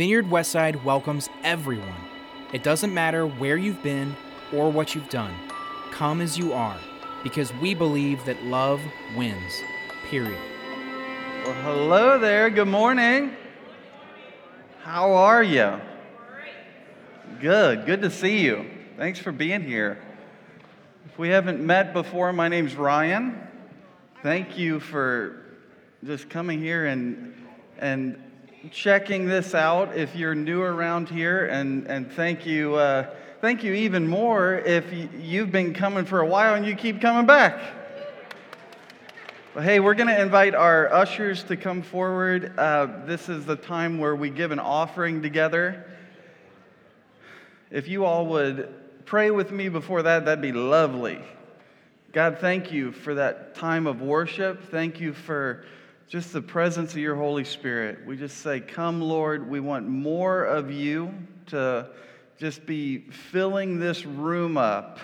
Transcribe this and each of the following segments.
Vineyard Westside welcomes everyone. It doesn't matter where you've been or what you've done. Come as you are, because we believe that love wins. Period. Well, hello there. Good morning. How are you? Good. Good to see you. Thanks for being here. If we haven't met before, my name's Ryan. Thank you for just coming here and and checking this out if you're new around here, and and thank you. Uh, thank you even more if you've been coming for a while and you keep coming back. Well, hey, we're going to invite our ushers to come forward. Uh, this is the time where we give an offering together. If you all would pray with me before that, that'd be lovely. God, thank you for that time of worship. Thank you for just the presence of your Holy Spirit. We just say, Come, Lord. We want more of you to just be filling this room up.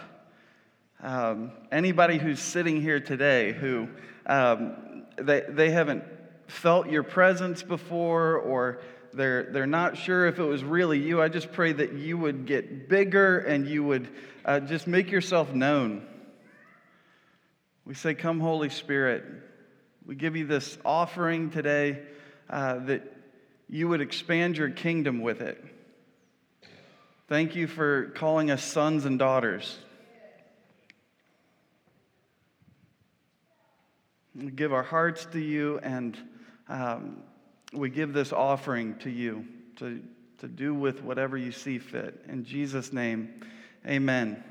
Um, anybody who's sitting here today who um, they, they haven't felt your presence before or they're, they're not sure if it was really you, I just pray that you would get bigger and you would uh, just make yourself known. We say, Come, Holy Spirit. We give you this offering today uh, that you would expand your kingdom with it. Thank you for calling us sons and daughters. We give our hearts to you and um, we give this offering to you to, to do with whatever you see fit. In Jesus' name, amen.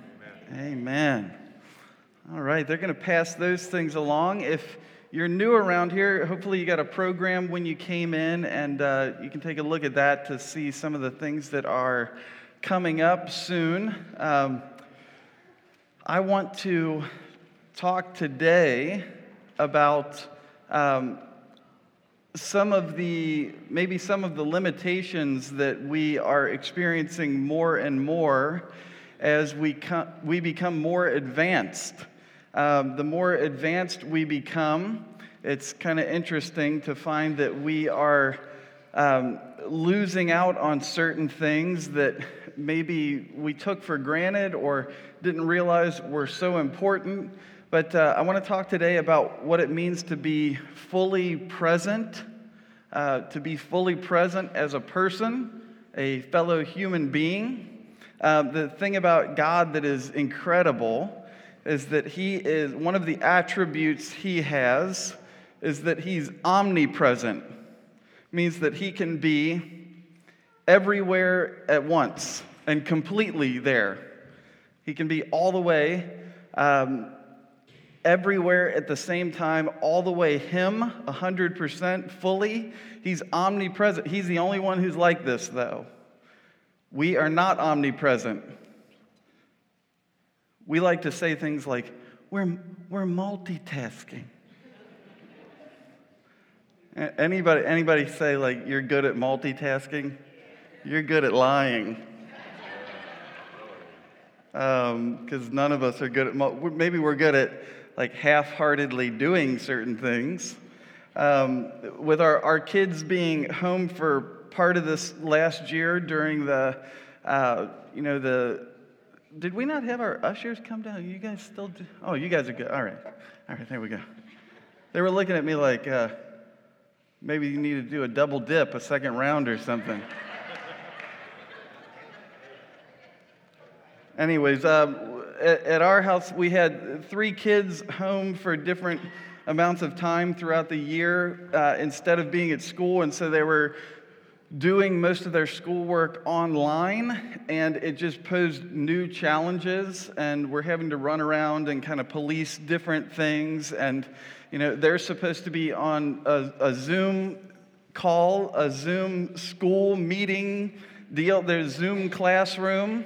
Amen. amen. All right, they're going to pass those things along. If you're new around here, hopefully you got a program when you came in, and uh, you can take a look at that to see some of the things that are coming up soon. Um, I want to talk today about um, some of the, maybe some of the limitations that we are experiencing more and more as we, we become more advanced. Um, the more advanced we become, it's kind of interesting to find that we are um, losing out on certain things that maybe we took for granted or didn't realize were so important. But uh, I want to talk today about what it means to be fully present, uh, to be fully present as a person, a fellow human being. Uh, the thing about God that is incredible is that He is one of the attributes He has is that He's omnipresent. Means that He can be everywhere at once and completely there. He can be all the way. Um, everywhere at the same time, all the way Him, 100% fully. He's omnipresent. He's the only one who's like this, though. We are not omnipresent. We like to say things like, we're, we're multitasking. Anybody, anybody say, like, you're good at multitasking? You're good at lying. Because um, none of us are good at, maybe we're good at like half-heartedly doing certain things. Um, with our, our kids being home for part of this last year during the, uh, you know, the, did we not have our ushers come down? You guys still do? Oh, you guys are good. All right. All right, there we go. They were looking at me like, uh, maybe you need to do a double dip, a second round or something. Anyways, um, at our house, we had three kids home for different amounts of time throughout the year uh, instead of being at school. And so they were doing most of their schoolwork online, and it just posed new challenges. And we're having to run around and kind of police different things. And, you know, they're supposed to be on a, a Zoom call, a Zoom school meeting deal, their Zoom classroom.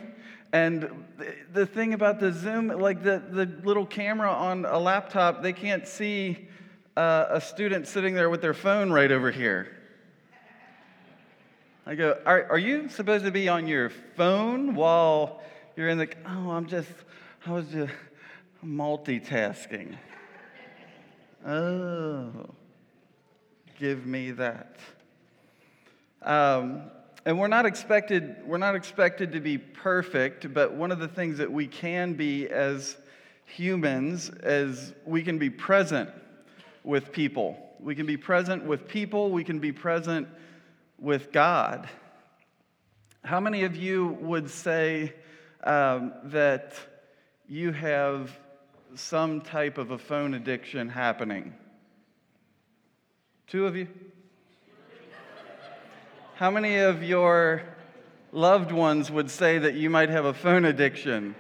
And the thing about the Zoom, like the, the little camera on a laptop, they can't see uh, a student sitting there with their phone right over here. I go, are, are you supposed to be on your phone while you're in the, oh, I'm just, I was just multitasking. Oh, give me that. Um, and we're not expected we're not expected to be perfect, but one of the things that we can be as humans is we can be present with people. We can be present with people. We can be present with God. How many of you would say um, that you have some type of a phone addiction happening? Two of you? How many of your loved ones would say that you might have a phone addiction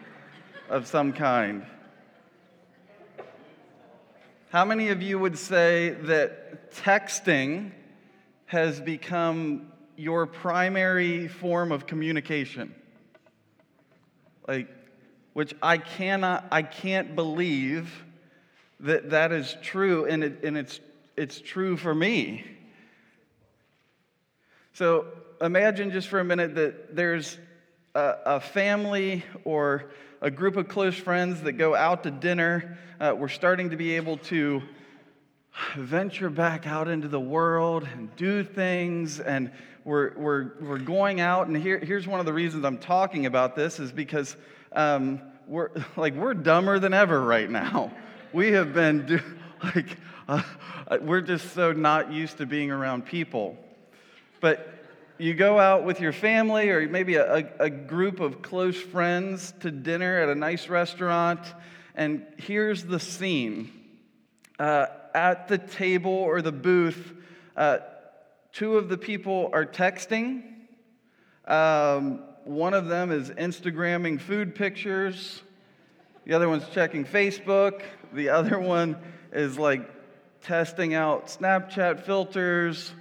of some kind? How many of you would say that texting has become your primary form of communication? Like, which I cannot, I can't believe that that is true, and, it, and it's, it's true for me. So imagine just for a minute that there's a, a family or a group of close friends that go out to dinner. Uh, we're starting to be able to venture back out into the world and do things and we're, we're, we're going out. And here, here's one of the reasons i'm talking about this is because um, we're like we're dumber than ever right now. We have been do, like uh, we're just so not used to being around people. But you go out with your family or maybe a, a, group of close friends to dinner at a nice restaurant, and here's the scene. Uh, at the table or the booth, uh, two of the people are texting. Um, one of them is Instagramming food pictures. The other one's checking Facebook. The other one is like testing out Snapchat filters.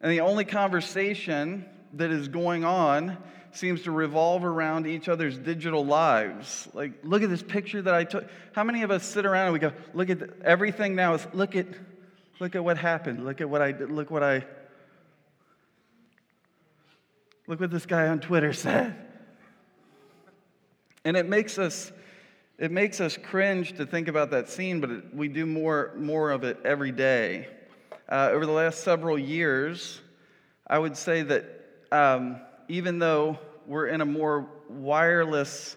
And the only conversation that is going on seems to revolve around each other's digital lives. Like, look at this picture that I took. How many of us sit around and we go, look at the, everything now is look at look at what happened. Look at what I did. Look what I Look what this guy on Twitter said. And it makes us it makes us cringe to think about that scene, but it, we do more more of it every day uh, over the last several years, I would say that um, even though we're in a more wireless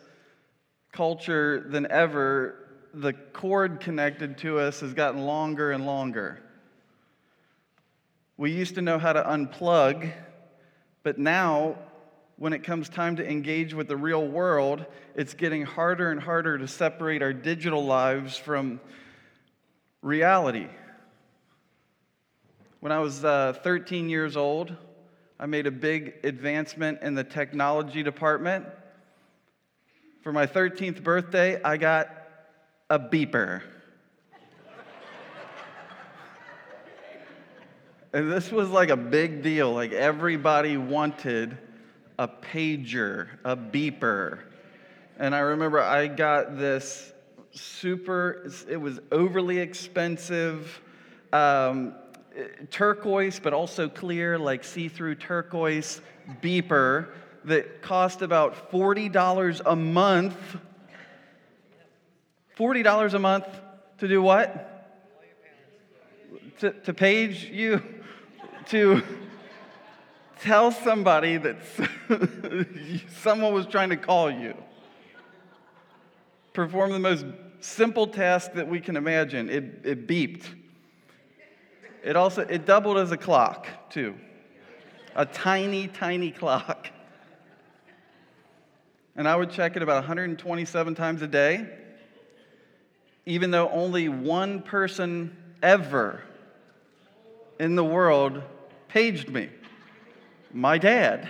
culture than ever, the cord connected to us has gotten longer and longer. We used to know how to unplug, but now, when it comes time to engage with the real world, it's getting harder and harder to separate our digital lives from reality. When I was uh, 13 years old, I made a big advancement in the technology department. For my 13th birthday, I got a beeper. and this was like a big deal. Like everybody wanted a pager, a beeper. And I remember I got this super, it was overly expensive. Um, turquoise, but also clear, like see through turquoise beeper that cost about $40 a month. $40 a month to do what? To, to page you, to tell somebody that someone was trying to call you. Perform the most simple task that we can imagine. It, it beeped. It also it doubled as a clock, too. A tiny, tiny clock. And I would check it about 127 times a day, even though only one person ever in the world paged me my dad.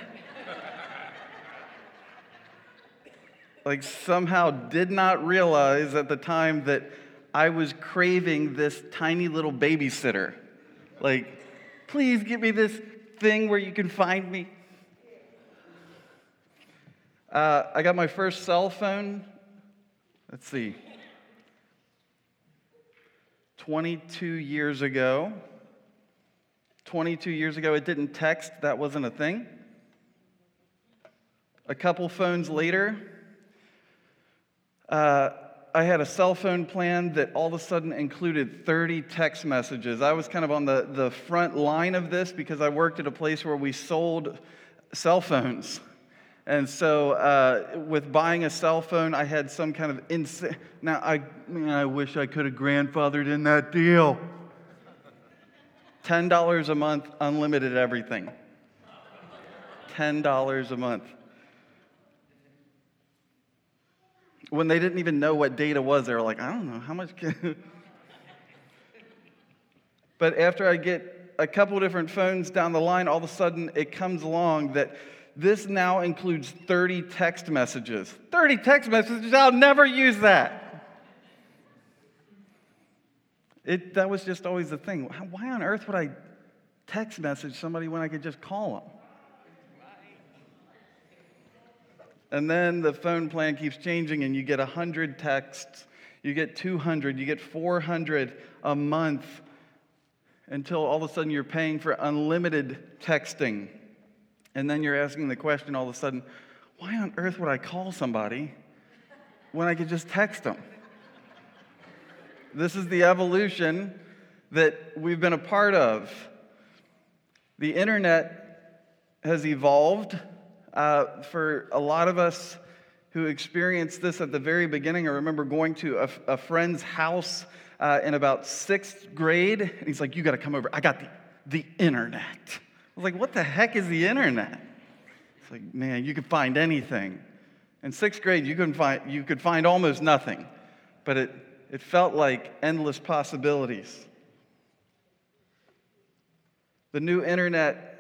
like, somehow did not realize at the time that I was craving this tiny little babysitter. Like, please give me this thing where you can find me. Uh, I got my first cell phone. Let's see. 22 years ago. 22 years ago, it didn't text, that wasn't a thing. A couple phones later, uh, I had a cell phone plan that all of a sudden included 30 text messages. I was kind of on the, the front line of this because I worked at a place where we sold cell phones. And so, uh, with buying a cell phone, I had some kind of insane. Now, I, man, I wish I could have grandfathered in that deal. $10 a month, unlimited everything. $10 a month. When they didn't even know what data was, they were like, I don't know, how much can. but after I get a couple different phones down the line, all of a sudden it comes along that this now includes 30 text messages. 30 text messages, I'll never use that. It, that was just always the thing. Why on earth would I text message somebody when I could just call them? And then the phone plan keeps changing, and you get 100 texts, you get 200, you get 400 a month until all of a sudden you're paying for unlimited texting. And then you're asking the question all of a sudden, why on earth would I call somebody when I could just text them? This is the evolution that we've been a part of. The internet has evolved uh, for a lot of us who experienced this at the very beginning. I remember going to a, a friend's house uh, in about sixth grade, and he's like, You got to come over. I got the, the internet. I was like, What the heck is the internet? It's like, Man, you could find anything. In sixth grade, you, couldn't find, you could find almost nothing, but it, it felt like endless possibilities. The new internet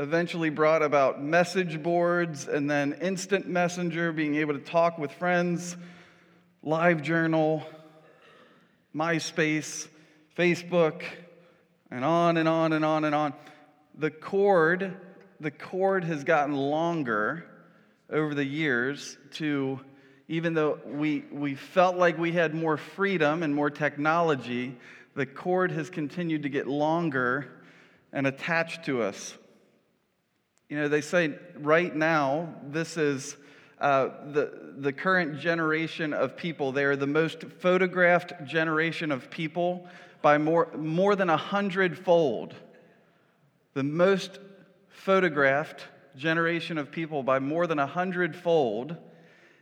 eventually brought about message boards and then instant messenger, being able to talk with friends, live journal, MySpace, Facebook, and on and on and on and on. The cord, the cord has gotten longer over the years to even though we, we felt like we had more freedom and more technology, the cord has continued to get longer and attached to us. You know, they say right now, this is uh, the, the current generation of people. They are the most photographed generation of people by more, more than a hundredfold. The most photographed generation of people by more than a hundredfold,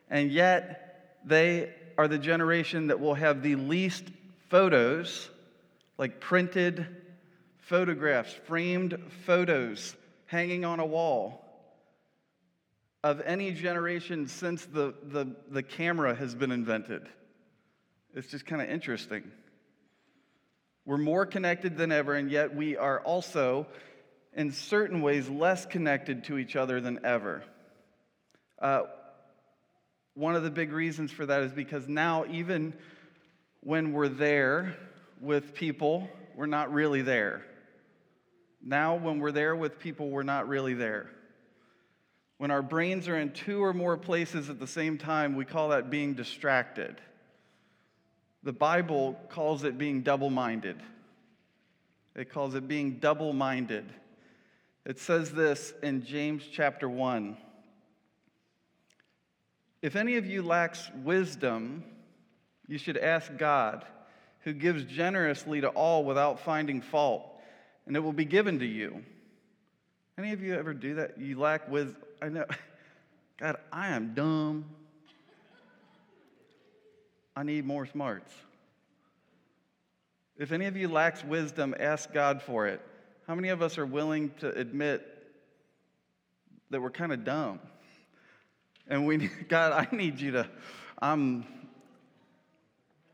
and yet they are the generation that will have the least photos, like printed photographs, framed photos hanging on a wall of any generation since the, the, the camera has been invented. It's just kind of interesting. We're more connected than ever, and yet we are also, in certain ways, less connected to each other than ever. Uh, one of the big reasons for that is because now, even when we're there with people, we're not really there. Now, when we're there with people, we're not really there. When our brains are in two or more places at the same time, we call that being distracted. The Bible calls it being double minded. It calls it being double minded. It says this in James chapter 1. If any of you lacks wisdom, you should ask God, who gives generously to all without finding fault and it will be given to you. Any of you ever do that? You lack with, I know, God, I am dumb. I need more smarts. If any of you lacks wisdom, ask God for it. How many of us are willing to admit that we're kind of dumb? And we, God, I need you to, I'm,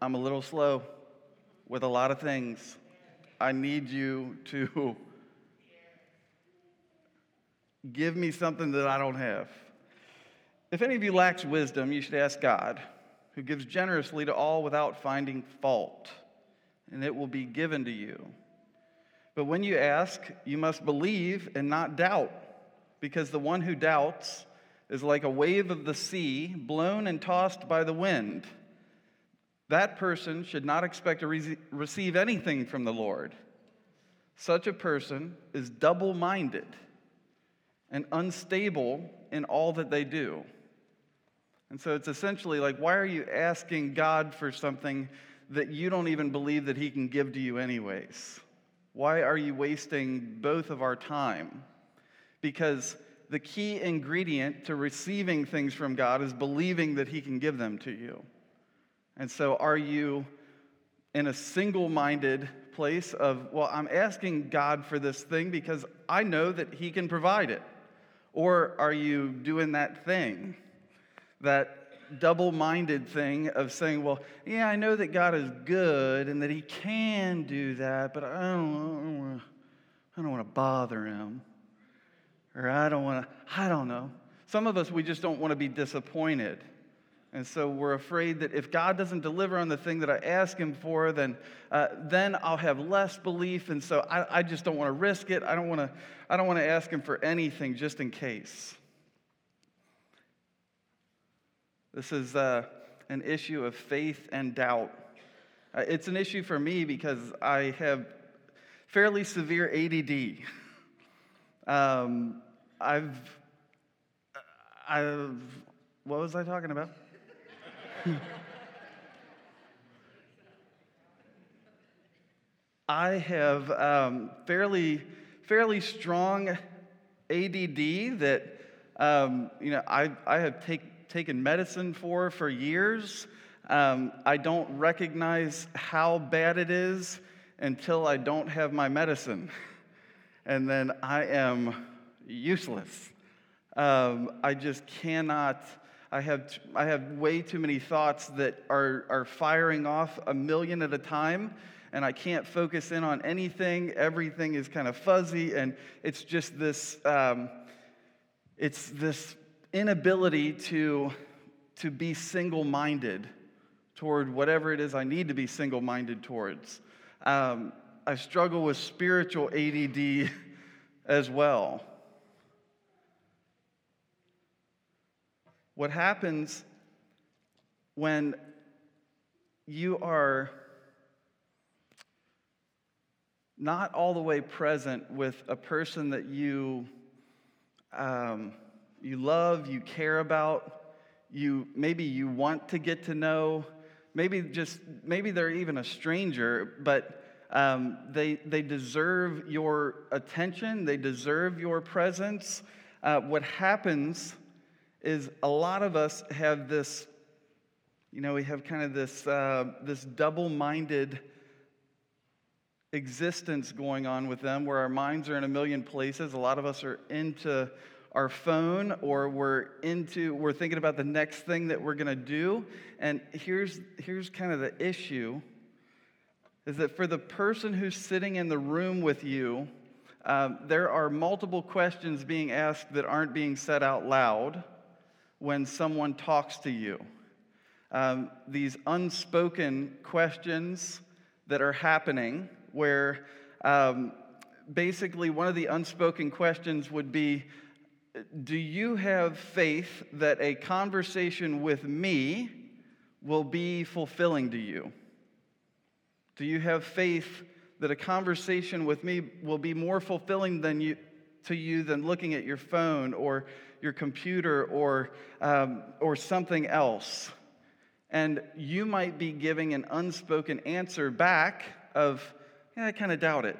I'm a little slow with a lot of things. I need you to give me something that I don't have. If any of you lacks wisdom, you should ask God, who gives generously to all without finding fault, and it will be given to you. But when you ask, you must believe and not doubt, because the one who doubts is like a wave of the sea, blown and tossed by the wind that person should not expect to re- receive anything from the Lord. Such a person is double minded and unstable in all that they do. And so it's essentially like, why are you asking God for something that you don't even believe that He can give to you, anyways? Why are you wasting both of our time? Because the key ingredient to receiving things from God is believing that He can give them to you. And so, are you in a single minded place of, well, I'm asking God for this thing because I know that He can provide it? Or are you doing that thing, that double minded thing of saying, well, yeah, I know that God is good and that He can do that, but I don't, I don't want to bother Him. Or I don't want to, I don't know. Some of us, we just don't want to be disappointed. And so we're afraid that if God doesn't deliver on the thing that I ask Him for, then, uh, then I'll have less belief. And so I, I just don't want to risk it. I don't want to, I don't want to ask Him for anything just in case. This is uh, an issue of faith and doubt. Uh, it's an issue for me because I have fairly severe ADD. Um, I've, I've, what was I talking about? I have um, fairly, fairly strong ADD that um, you know I, I have take, taken medicine for for years. Um, I don't recognize how bad it is until I don't have my medicine, and then I am useless. Um, I just cannot. I have, I have way too many thoughts that are, are firing off a million at a time, and I can't focus in on anything. Everything is kind of fuzzy, and it's just this, um, it's this inability to, to be single minded toward whatever it is I need to be single minded towards. Um, I struggle with spiritual ADD as well. What happens when you are not all the way present with a person that you, um, you love, you care about, you maybe you want to get to know, maybe just maybe they're even a stranger, but um, they they deserve your attention, they deserve your presence. Uh, what happens is a lot of us have this, you know, we have kind of this, uh, this double minded existence going on with them where our minds are in a million places. A lot of us are into our phone or we're into we're thinking about the next thing that we're going to do and here's here's kind of the issue is that for the person who's sitting in the room with you um, there are multiple questions being asked that aren't being said out loud when someone talks to you. Um, these unspoken questions that are happening, where um, basically one of the unspoken questions would be Do you have faith that a conversation with me will be fulfilling to you? Do you have faith that a conversation with me will be more fulfilling than you, to you than looking at your phone or your computer or, um, or something else. And you might be giving an unspoken answer back of, yeah, I kind of doubt it.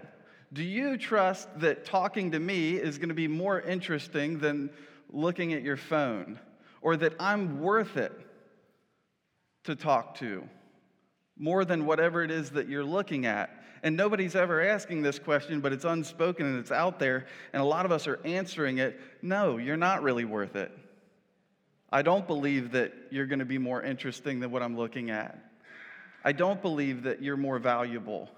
Do you trust that talking to me is going to be more interesting than looking at your phone? Or that I'm worth it to talk to more than whatever it is that you're looking at? And nobody's ever asking this question, but it's unspoken and it's out there, and a lot of us are answering it. No, you're not really worth it. I don't believe that you're going to be more interesting than what I'm looking at. I don't believe that you're more valuable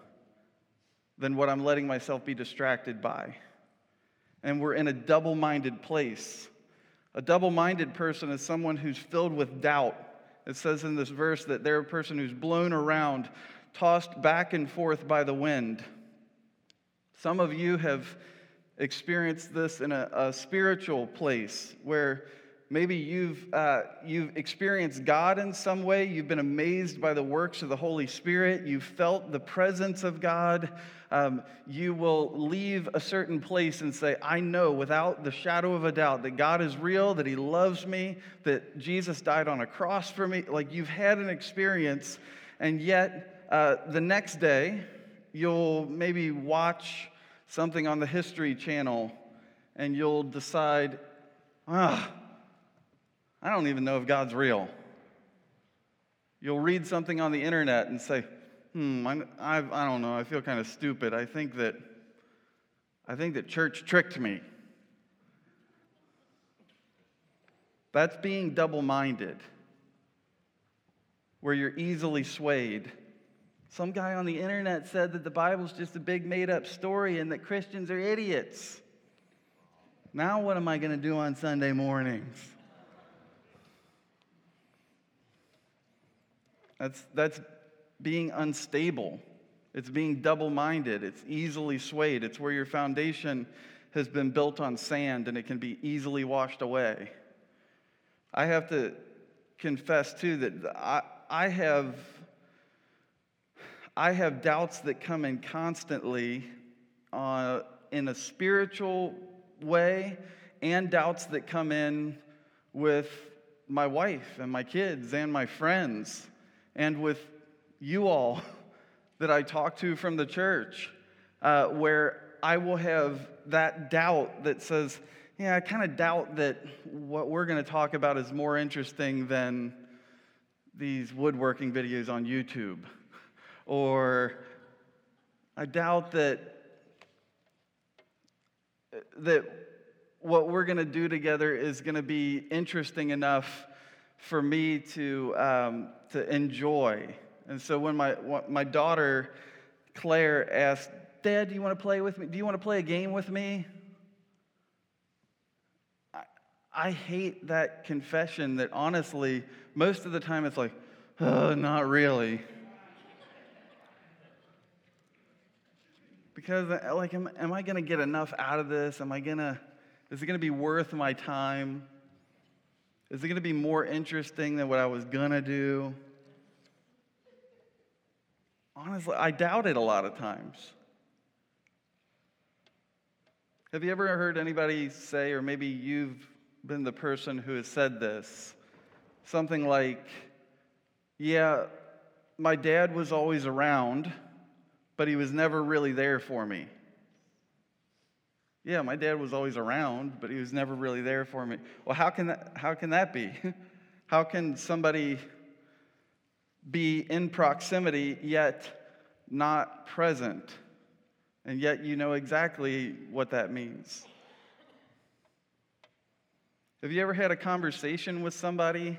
than what I'm letting myself be distracted by. And we're in a double minded place. A double minded person is someone who's filled with doubt. It says in this verse that they're a person who's blown around tossed back and forth by the wind. Some of you have experienced this in a, a spiritual place where Maybe you've, uh, you've experienced God in some way. You've been amazed by the works of the Holy Spirit. You've felt the presence of God. Um, you will leave a certain place and say, I know without the shadow of a doubt that God is real, that He loves me, that Jesus died on a cross for me. Like you've had an experience, and yet uh, the next day, you'll maybe watch something on the History Channel and you'll decide, ah, I don't even know if God's real. You'll read something on the internet and say, hmm, I, I, I don't know, I feel kind of stupid. I think that, I think that church tricked me. That's being double minded, where you're easily swayed. Some guy on the internet said that the Bible's just a big made up story and that Christians are idiots. Now, what am I going to do on Sunday mornings? That's, that's being unstable. It's being double minded. It's easily swayed. It's where your foundation has been built on sand and it can be easily washed away. I have to confess, too, that I, I, have, I have doubts that come in constantly uh, in a spiritual way and doubts that come in with my wife and my kids and my friends and with you all that I talk to from the church, uh, where I will have that doubt that says, yeah, I kind of doubt that what we're going to talk about is more interesting than these woodworking videos on YouTube. Or I doubt that that what we're going to do together is going to be interesting enough for me to, um, to enjoy. And so when my, my daughter, Claire, asked, Dad, do you want to play with me? Do you want to play a game with me? I, I hate that confession that honestly, most of the time it's like, oh, not really. Because, uh, like, am, am I going to get enough out of this? Am I going to, is it going to be worth my time? Is it going to be more interesting than what I was going to do? Honestly, I doubt it a lot of times. Have you ever heard anybody say, or maybe you've been the person who has said this, something like, Yeah, my dad was always around, but he was never really there for me. Yeah, my dad was always around, but he was never really there for me. Well, how can that, how can that be? How can somebody be in proximity yet not present? And yet you know exactly what that means. Have you ever had a conversation with somebody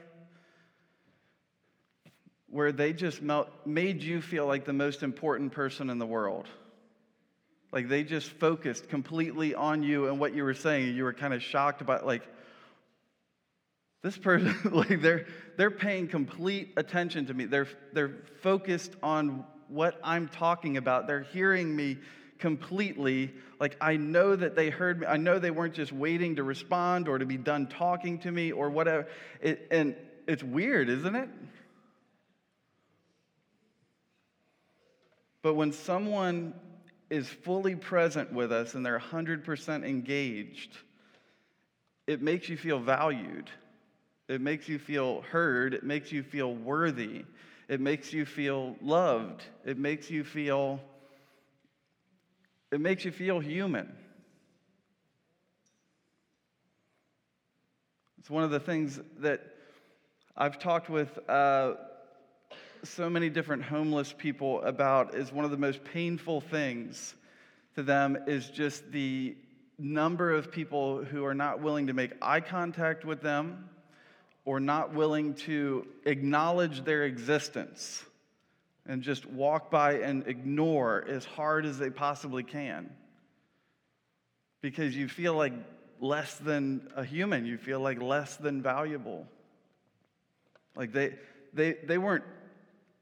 where they just made you feel like the most important person in the world? Like they just focused completely on you and what you were saying. You were kind of shocked about like this person, like they're they're paying complete attention to me. They're they're focused on what I'm talking about. They're hearing me completely. Like I know that they heard me. I know they weren't just waiting to respond or to be done talking to me or whatever. It, and it's weird, isn't it? But when someone is fully present with us and they're 100% engaged, it makes you feel valued. It makes you feel heard. It makes you feel worthy. It makes you feel loved. It makes you feel it makes you feel human. It's one of the things that I've talked with uh, so many different homeless people about is one of the most painful things to them is just the number of people who are not willing to make eye contact with them or not willing to acknowledge their existence and just walk by and ignore as hard as they possibly can. Because you feel like less than a human you feel like less than valuable. Like they they they weren't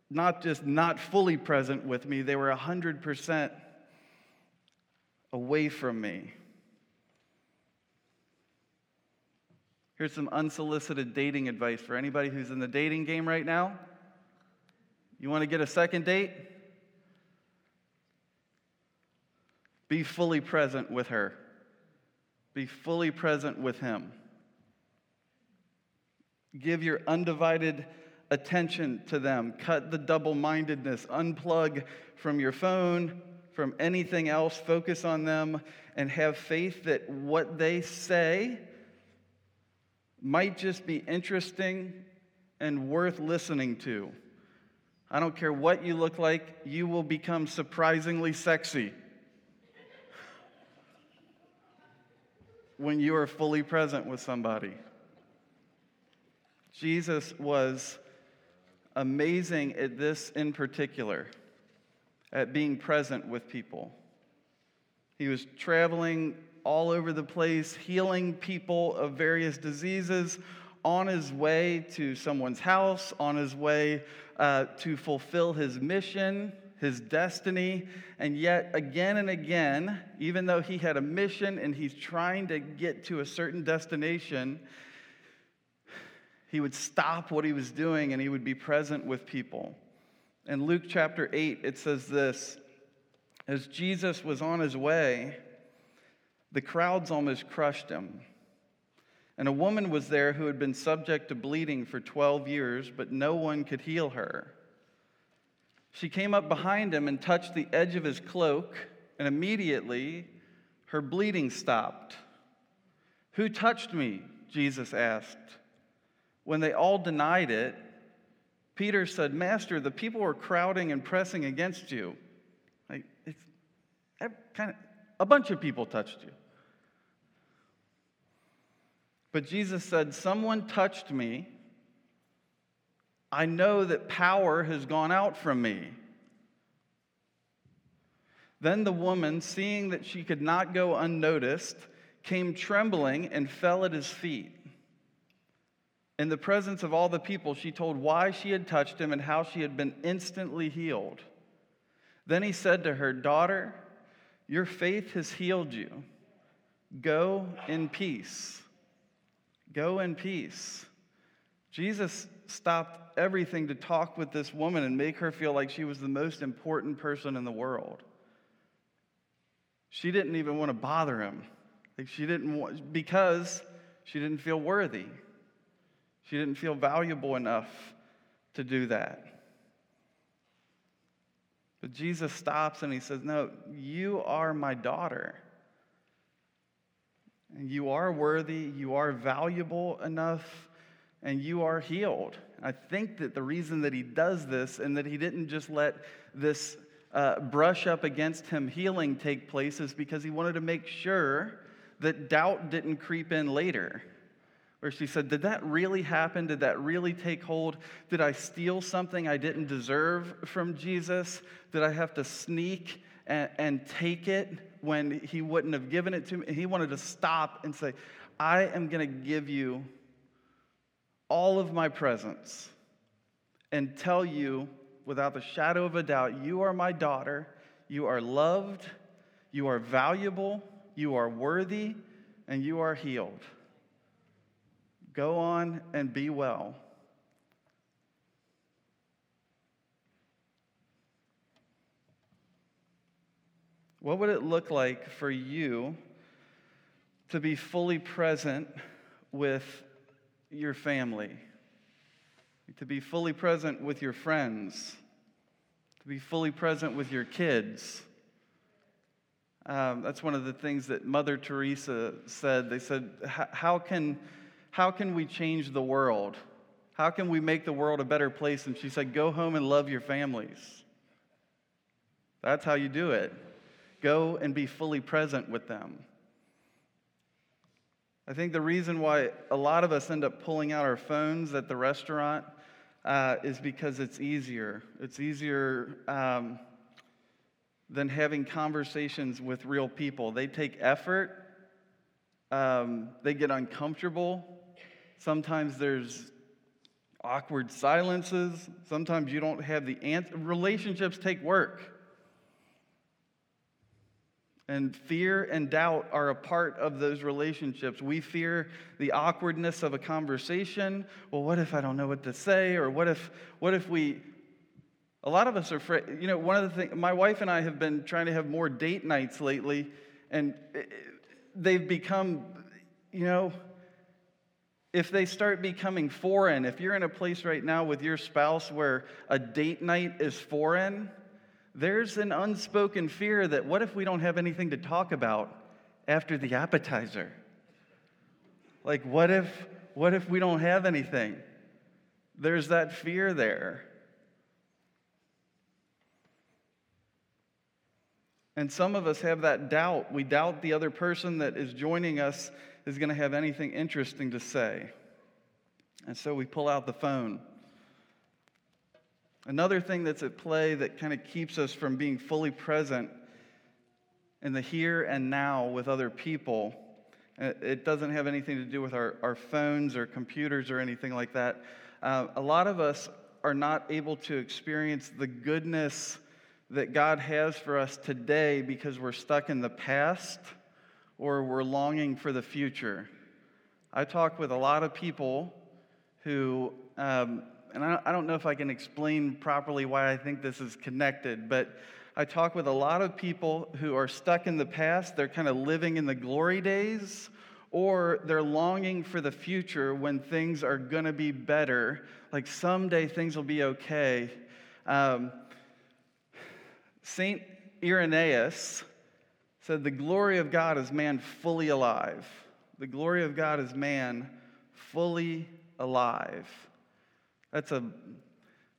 not just not fully present with me, they were 100% away from me. Here's some unsolicited dating advice for anybody who's in the dating game right now. You want to get a second date? Be fully present with her. Be fully present with him. Give your undivided attention to them. Cut the double mindedness. Unplug from your phone, from anything else. Focus on them and have faith that what they say might just be interesting and worth listening to. I don't care what you look like, you will become surprisingly sexy when you are fully present with somebody. Jesus was amazing at this in particular, at being present with people. He was traveling all over the place, healing people of various diseases, on his way to someone's house, on his way uh, to fulfill his mission, his destiny. And yet, again and again, even though he had a mission and he's trying to get to a certain destination, he would stop what he was doing and he would be present with people. In Luke chapter 8, it says this As Jesus was on his way, the crowds almost crushed him. And a woman was there who had been subject to bleeding for 12 years, but no one could heal her. She came up behind him and touched the edge of his cloak, and immediately her bleeding stopped. Who touched me? Jesus asked. When they all denied it, Peter said, Master, the people were crowding and pressing against you. Like, it's kind of, a bunch of people touched you. But Jesus said, Someone touched me. I know that power has gone out from me. Then the woman, seeing that she could not go unnoticed, came trembling and fell at his feet. In the presence of all the people, she told why she had touched him and how she had been instantly healed. Then he said to her, Daughter, your faith has healed you. Go in peace. Go in peace. Jesus stopped everything to talk with this woman and make her feel like she was the most important person in the world. She didn't even want to bother him. Like she didn't want, because she didn't feel worthy. She didn't feel valuable enough to do that. But Jesus stops and he says, No, you are my daughter. And you are worthy, you are valuable enough, and you are healed. I think that the reason that he does this and that he didn't just let this uh, brush up against him healing take place is because he wanted to make sure that doubt didn't creep in later. Where she said, Did that really happen? Did that really take hold? Did I steal something I didn't deserve from Jesus? Did I have to sneak and, and take it when he wouldn't have given it to me? He wanted to stop and say, I am going to give you all of my presence and tell you without the shadow of a doubt, you are my daughter, you are loved, you are valuable, you are worthy, and you are healed. Go on and be well. What would it look like for you to be fully present with your family? To be fully present with your friends? To be fully present with your kids? Um, that's one of the things that Mother Teresa said. They said, How can, how can we change the world? How can we make the world a better place? And she said, Go home and love your families. That's how you do it. Go and be fully present with them. I think the reason why a lot of us end up pulling out our phones at the restaurant uh, is because it's easier. It's easier um, than having conversations with real people. They take effort, um, they get uncomfortable. Sometimes there's awkward silences. Sometimes you don't have the answer. Relationships take work. And fear and doubt are a part of those relationships. We fear the awkwardness of a conversation. Well, what if I don't know what to say? Or what if, what if we, a lot of us are afraid. You know, one of the things, my wife and I have been trying to have more date nights lately, and they've become, you know, if they start becoming foreign, if you're in a place right now with your spouse where a date night is foreign, there's an unspoken fear that what if we don't have anything to talk about after the appetizer? Like what if what if we don't have anything? There's that fear there. And some of us have that doubt. We doubt the other person that is joining us is going to have anything interesting to say. And so we pull out the phone. Another thing that's at play that kind of keeps us from being fully present in the here and now with other people, uh, it doesn't have anything to do with our, our phones or computers or anything like that. Uh, a lot of us are not able to experience the goodness that God has for us today because we're stuck in the past or we're longing for the future. I talk with a lot of people who, um, and I don't know if I can explain properly why I think this is connected, but I talk with a lot of people who are stuck in the past. They're kind of living in the glory days, or they're longing for the future when things are going to be better. Like someday things will be okay. Um, Saint Irenaeus said, The glory of God is man fully alive. The glory of God is man fully alive. That's a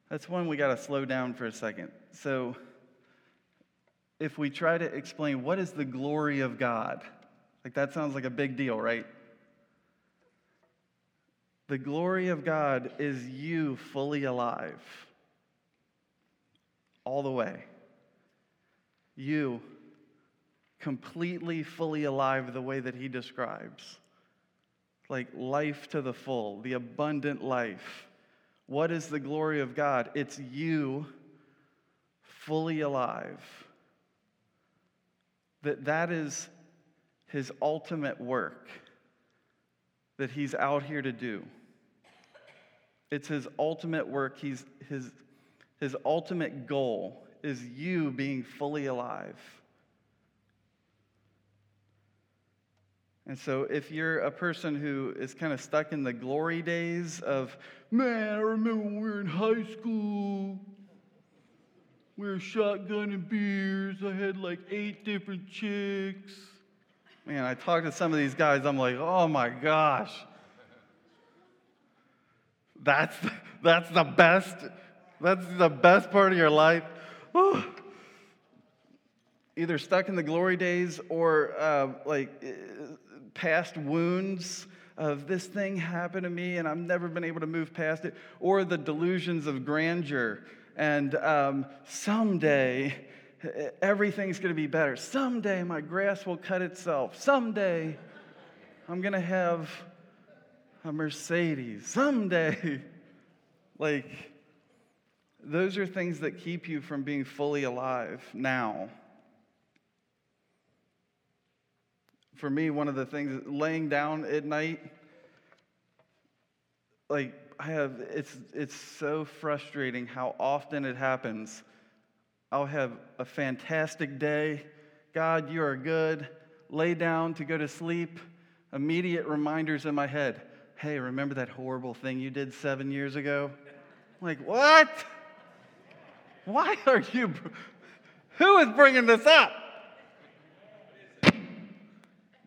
that's one we got to slow down for a second. So if we try to explain what is the glory of God, like that sounds like a big deal, right? The glory of God is you fully alive. All the way. You completely, fully alive the way that he describes. Like life to the full, the abundant life. What is the glory of God? It's you fully alive. That that is his ultimate work that he's out here to do. It's his ultimate work. He's, his, his ultimate goal is you being fully alive. And so, if you're a person who is kind of stuck in the glory days of, man, I remember when we were in high school, we were shotgunning beers, I had like eight different chicks. Man, I talk to some of these guys, I'm like, oh my gosh. That's, that's the best, that's the best part of your life. Either stuck in the glory days or uh, like past wounds of this thing happened to me and I've never been able to move past it, or the delusions of grandeur and um, someday everything's going to be better. Someday my grass will cut itself. Someday I'm going to have a Mercedes. Someday. Like, those are things that keep you from being fully alive now. For me, one of the things, laying down at night, like, I have, it's, it's so frustrating how often it happens. I'll have a fantastic day. God, you are good. Lay down to go to sleep. Immediate reminders in my head. Hey, remember that horrible thing you did seven years ago? I'm like, what? Why are you? Who is bringing this up?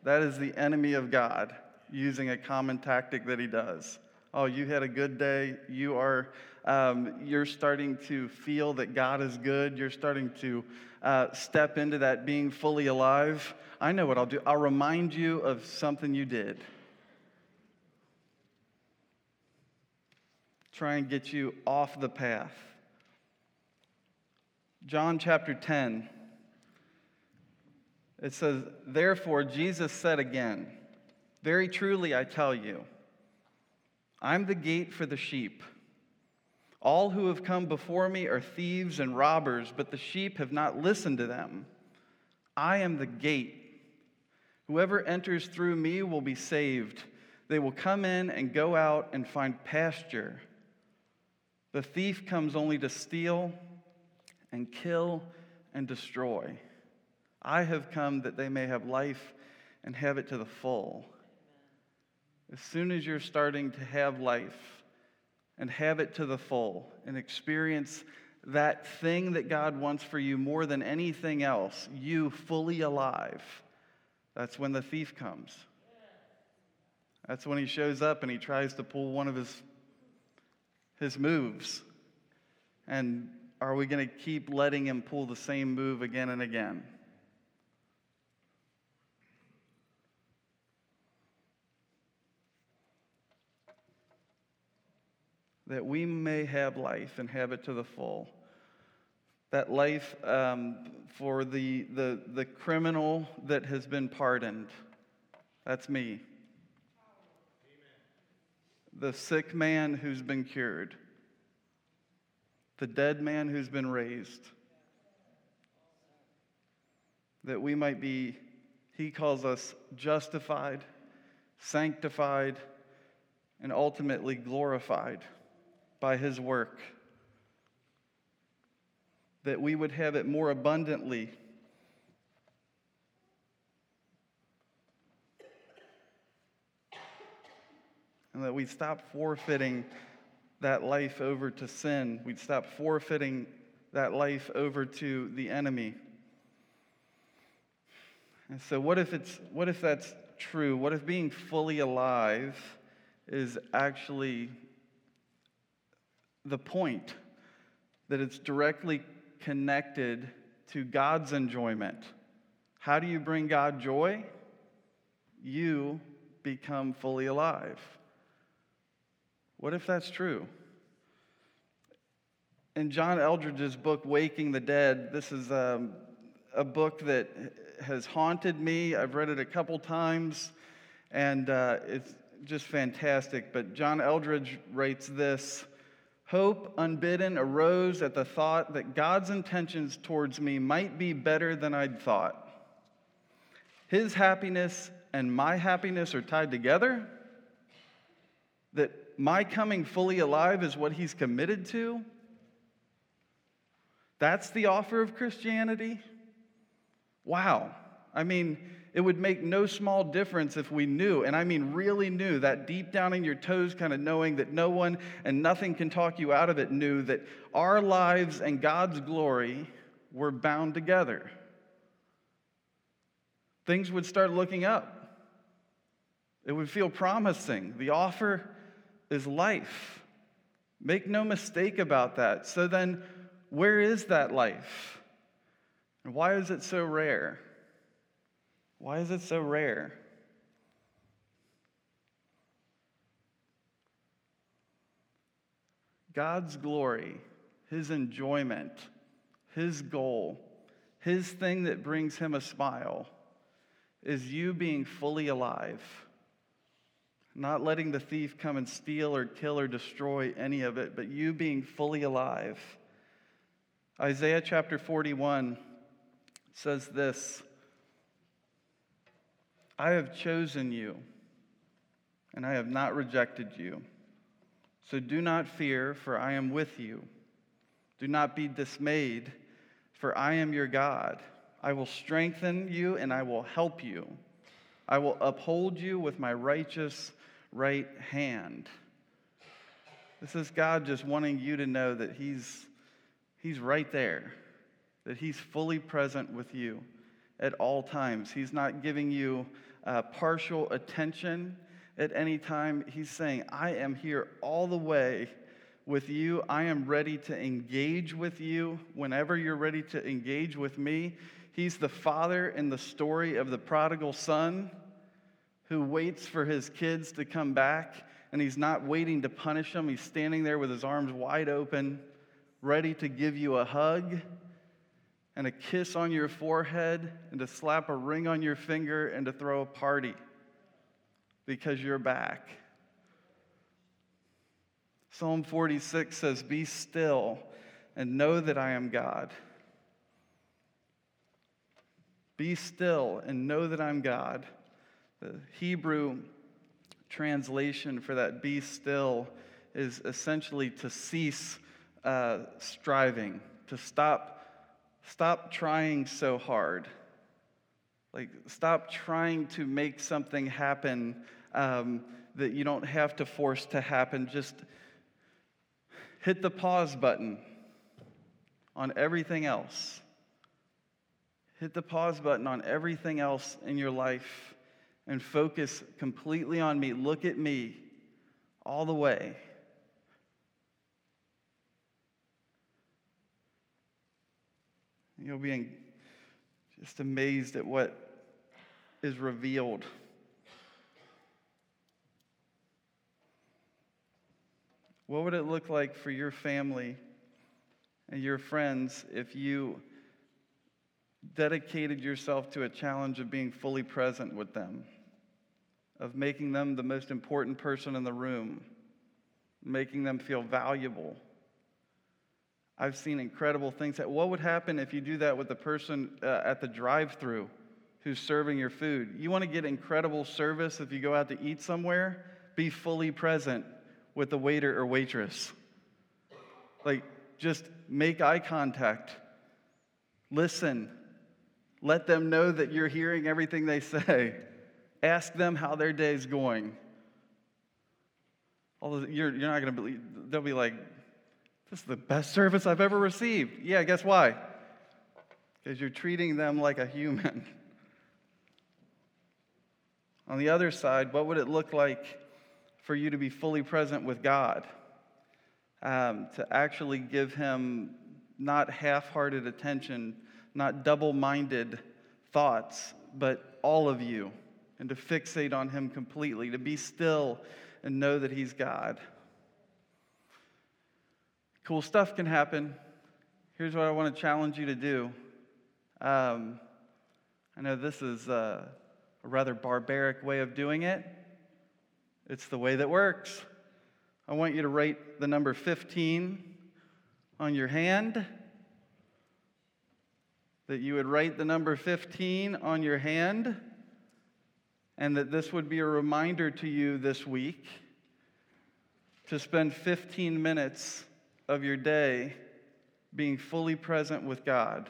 That is the enemy of God using a common tactic that he does. Oh, you had a good day. You are, um, you're starting to feel that God is good. You're starting to uh, step into that being fully alive. I know what I'll do. I'll remind you of something you did. Try and get you off the path. John chapter 10. It says, Therefore, Jesus said again, Very truly I tell you, I'm the gate for the sheep. All who have come before me are thieves and robbers, but the sheep have not listened to them. I am the gate. Whoever enters through me will be saved. They will come in and go out and find pasture. The thief comes only to steal and kill and destroy. I have come that they may have life and have it to the full. As soon as you're starting to have life and have it to the full and experience that thing that God wants for you more than anything else, you fully alive, that's when the thief comes. That's when he shows up and he tries to pull one of his, his moves. And are we going to keep letting him pull the same move again and again? That we may have life and have it to the full. That life um, for the, the, the criminal that has been pardoned. That's me. The sick man who's been cured. The dead man who's been raised. That we might be, he calls us justified, sanctified, and ultimately glorified by his work, that we would have it more abundantly. And that we'd stop forfeiting that life over to sin. We'd stop forfeiting that life over to the enemy. And so what if it's what if that's true? What if being fully alive is actually the point that it's directly connected to God's enjoyment. How do you bring God joy? You become fully alive. What if that's true? In John Eldredge's book, Waking the Dead, this is um, a book that has haunted me. I've read it a couple times, and uh, it's just fantastic. But John Eldredge writes this Hope, unbidden, arose at the thought that God's intentions towards me might be better than I'd thought. His happiness and my happiness are tied together, that my coming fully alive is what He's committed to. That's the offer of Christianity. Wow. I mean, it would make no small difference if we knew, and I mean really knew, that deep down in your toes, kind of knowing that no one and nothing can talk you out of it, knew that our lives and God's glory were bound together. Things would start looking up. It would feel promising. The offer is life. Make no mistake about that. So then, where is that life? And why is it so rare? Why is it so rare? God's glory, His enjoyment, His goal, His thing that brings Him a smile is you being fully alive, not letting the thief come and steal or kill or destroy any of it, but you being fully alive. Isaiah chapter 41 says this. I have chosen you, and I have not rejected you. So do not fear, for I am with you. Do not be dismayed, for I am your God. I will strengthen you, and I will help you. I will uphold you with my righteous right hand. This is God just wanting you to know that He's, he's right there, that He's fully present with you at all times. He's not giving you uh, partial attention at any time. He's saying, I am here all the way with you. I am ready to engage with you whenever you're ready to engage with me. He's the father in the story of the prodigal son who waits for his kids to come back, and he's not waiting to punish them. He's standing there with his arms wide open, ready to give you a hug and a kiss on your forehead and to slap a ring on your finger and to throw a party because you're back. Psalm 46 says, Be still and know that I am God. Be still and know that I'm God. The Hebrew translation for that be still is essentially to cease uh, striving, to stop, stop trying so hard. Like, stop trying to make something happen um, that you don't have to force to happen. Just hit the pause button on everything else. Hit the pause button on everything else in your life and focus completely on me. Look at me all the way. You'll be just amazed at what is revealed. What would it look like for your family and your friends if you dedicated yourself to a challenge of being fully present with them, of making them the most important person in the room, making them feel valuable? I've seen incredible things. What would happen if you do that with the person uh, at the drive through who's serving your food? You want to get incredible service if you go out to eat somewhere? Be fully present with the waiter or waitress. Like, just make eye contact, listen, let them know that you're hearing everything they say, ask them how their day's going. Although you're, you're not going to believe, they'll be like, this is the best service I've ever received. Yeah, guess why? Because you're treating them like a human. On the other side, what would it look like for you to be fully present with God? Um, to actually give Him not half hearted attention, not double minded thoughts, but all of you, and to fixate on Him completely, to be still and know that He's God. Cool stuff can happen. Here's what I want to challenge you to do. Um, I know this is a, a rather barbaric way of doing it, it's the way that works. I want you to write the number 15 on your hand. That you would write the number 15 on your hand, and that this would be a reminder to you this week to spend 15 minutes of your day being fully present with God.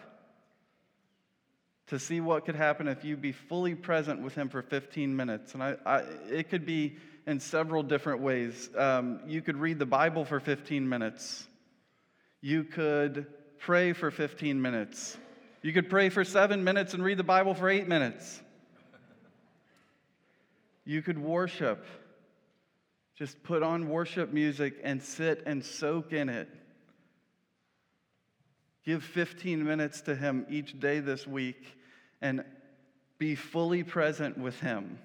To see what could happen if you be fully present with Him for 15 minutes. And I, I it could be in several different ways. Um, you could read the Bible for 15 minutes. You could pray for 15 minutes. You could pray for seven minutes and read the Bible for eight minutes. You could worship. Just put on worship music and sit and soak in it. Give 15 minutes to Him each day this week and be fully present with Him.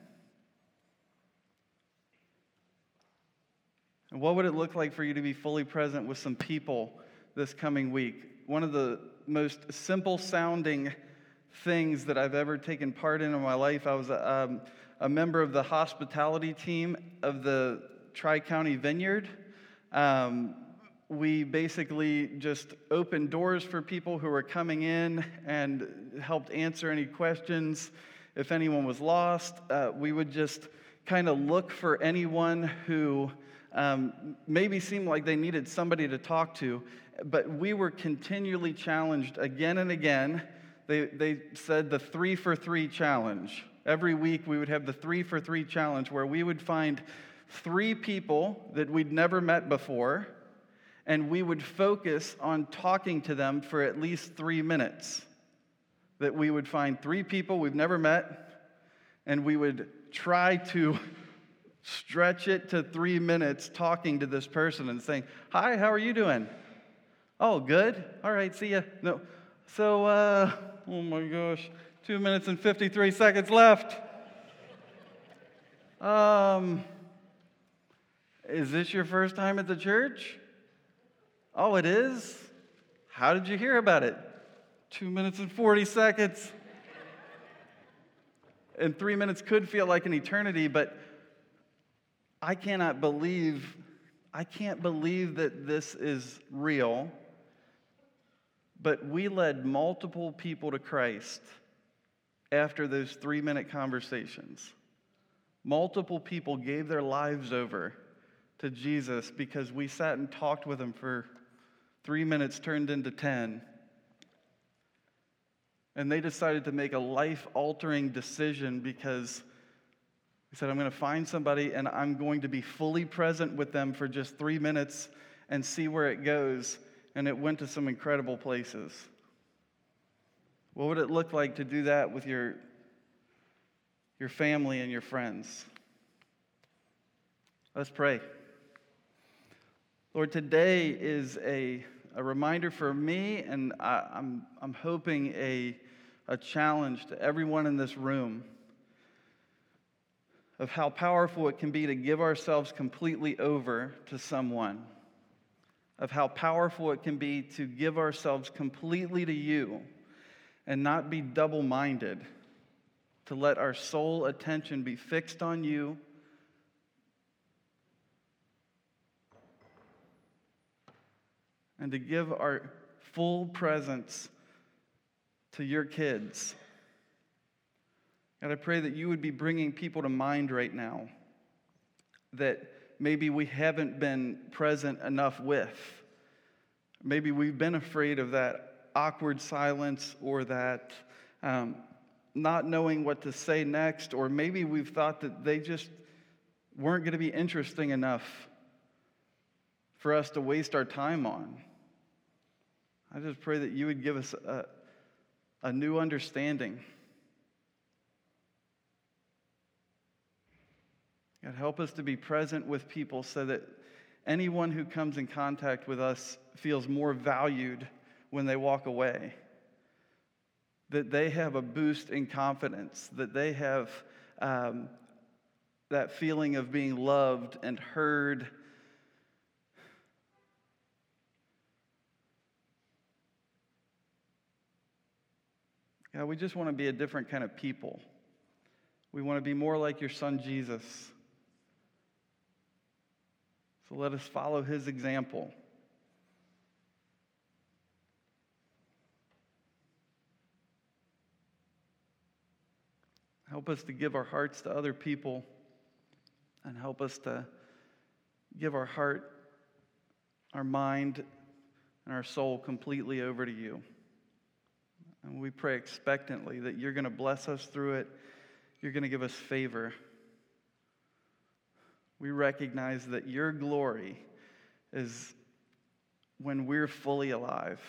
And what would it look like for you to be fully present with some people this coming week? One of the most simple sounding things that I've ever taken part in in my life, I was a, um, a member of the hospitality team of the Tri County Vineyard. Um, we basically just opened doors for people who were coming in and helped answer any questions. If anyone was lost, uh, we would just kind of look for anyone who um, maybe seemed like they needed somebody to talk to, but we were continually challenged again and again. They, they said the three for three challenge. Every week we would have the three for three challenge where we would find three people that we'd never met before, and we would focus on talking to them for at least three minutes. That we would find three people we've never met, and we would try to Stretch it to three minutes talking to this person and saying, Hi, how are you doing? Oh, good. All right, see ya. No. So, uh, oh my gosh, two minutes and 53 seconds left. Um, is this your first time at the church? Oh, it is? How did you hear about it? Two minutes and 40 seconds. And three minutes could feel like an eternity, but I cannot believe, I can't believe that this is real. But we led multiple people to Christ after those three minute conversations. Multiple people gave their lives over to Jesus because we sat and talked with him for three minutes, turned into 10. And they decided to make a life altering decision because he said, I'm going to find somebody and I'm going to be fully present with them for just three minutes and see where it goes. And it went to some incredible places. What would it look like to do that with your, your family and your friends? Let's pray. Lord, today is a, a reminder for me, and I, I'm, I'm hoping a, a challenge to everyone in this room of how powerful it can be to give ourselves completely over to someone, of how powerful it can be to give ourselves completely to you and not be double minded, to let our sole attention be fixed on you. And to give our full presence to your kids. God, I pray that you would be bringing people to mind right now that maybe we haven't been present enough with. Maybe we've been afraid of that awkward silence or that um, not knowing what to say next, or maybe we've thought that they just weren't going to be interesting enough for us to waste our time on. I just pray that you would give us a, a new understanding. God, help us to be present with people so that anyone who comes in contact with us feels more valued when they walk away. That they have a boost in confidence, that they have um, that feeling of being loved and heard. God, we just want to be a different kind of people. We want to be more like your son Jesus. So let us follow his example. Help us to give our hearts to other people and help us to give our heart, our mind, and our soul completely over to you. And we pray expectantly that you're going to bless us through it, you're going to give us favor. We recognize that your glory is when we're fully alive.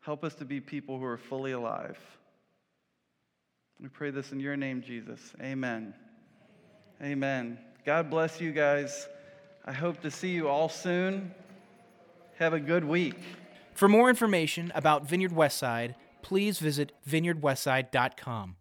Help us to be people who are fully alive. We pray this in your name, Jesus. Amen. Amen. God bless you guys. I hope to see you all soon. Have a good week. For more information about Vineyard Westside, please visit vineyardwestside.com.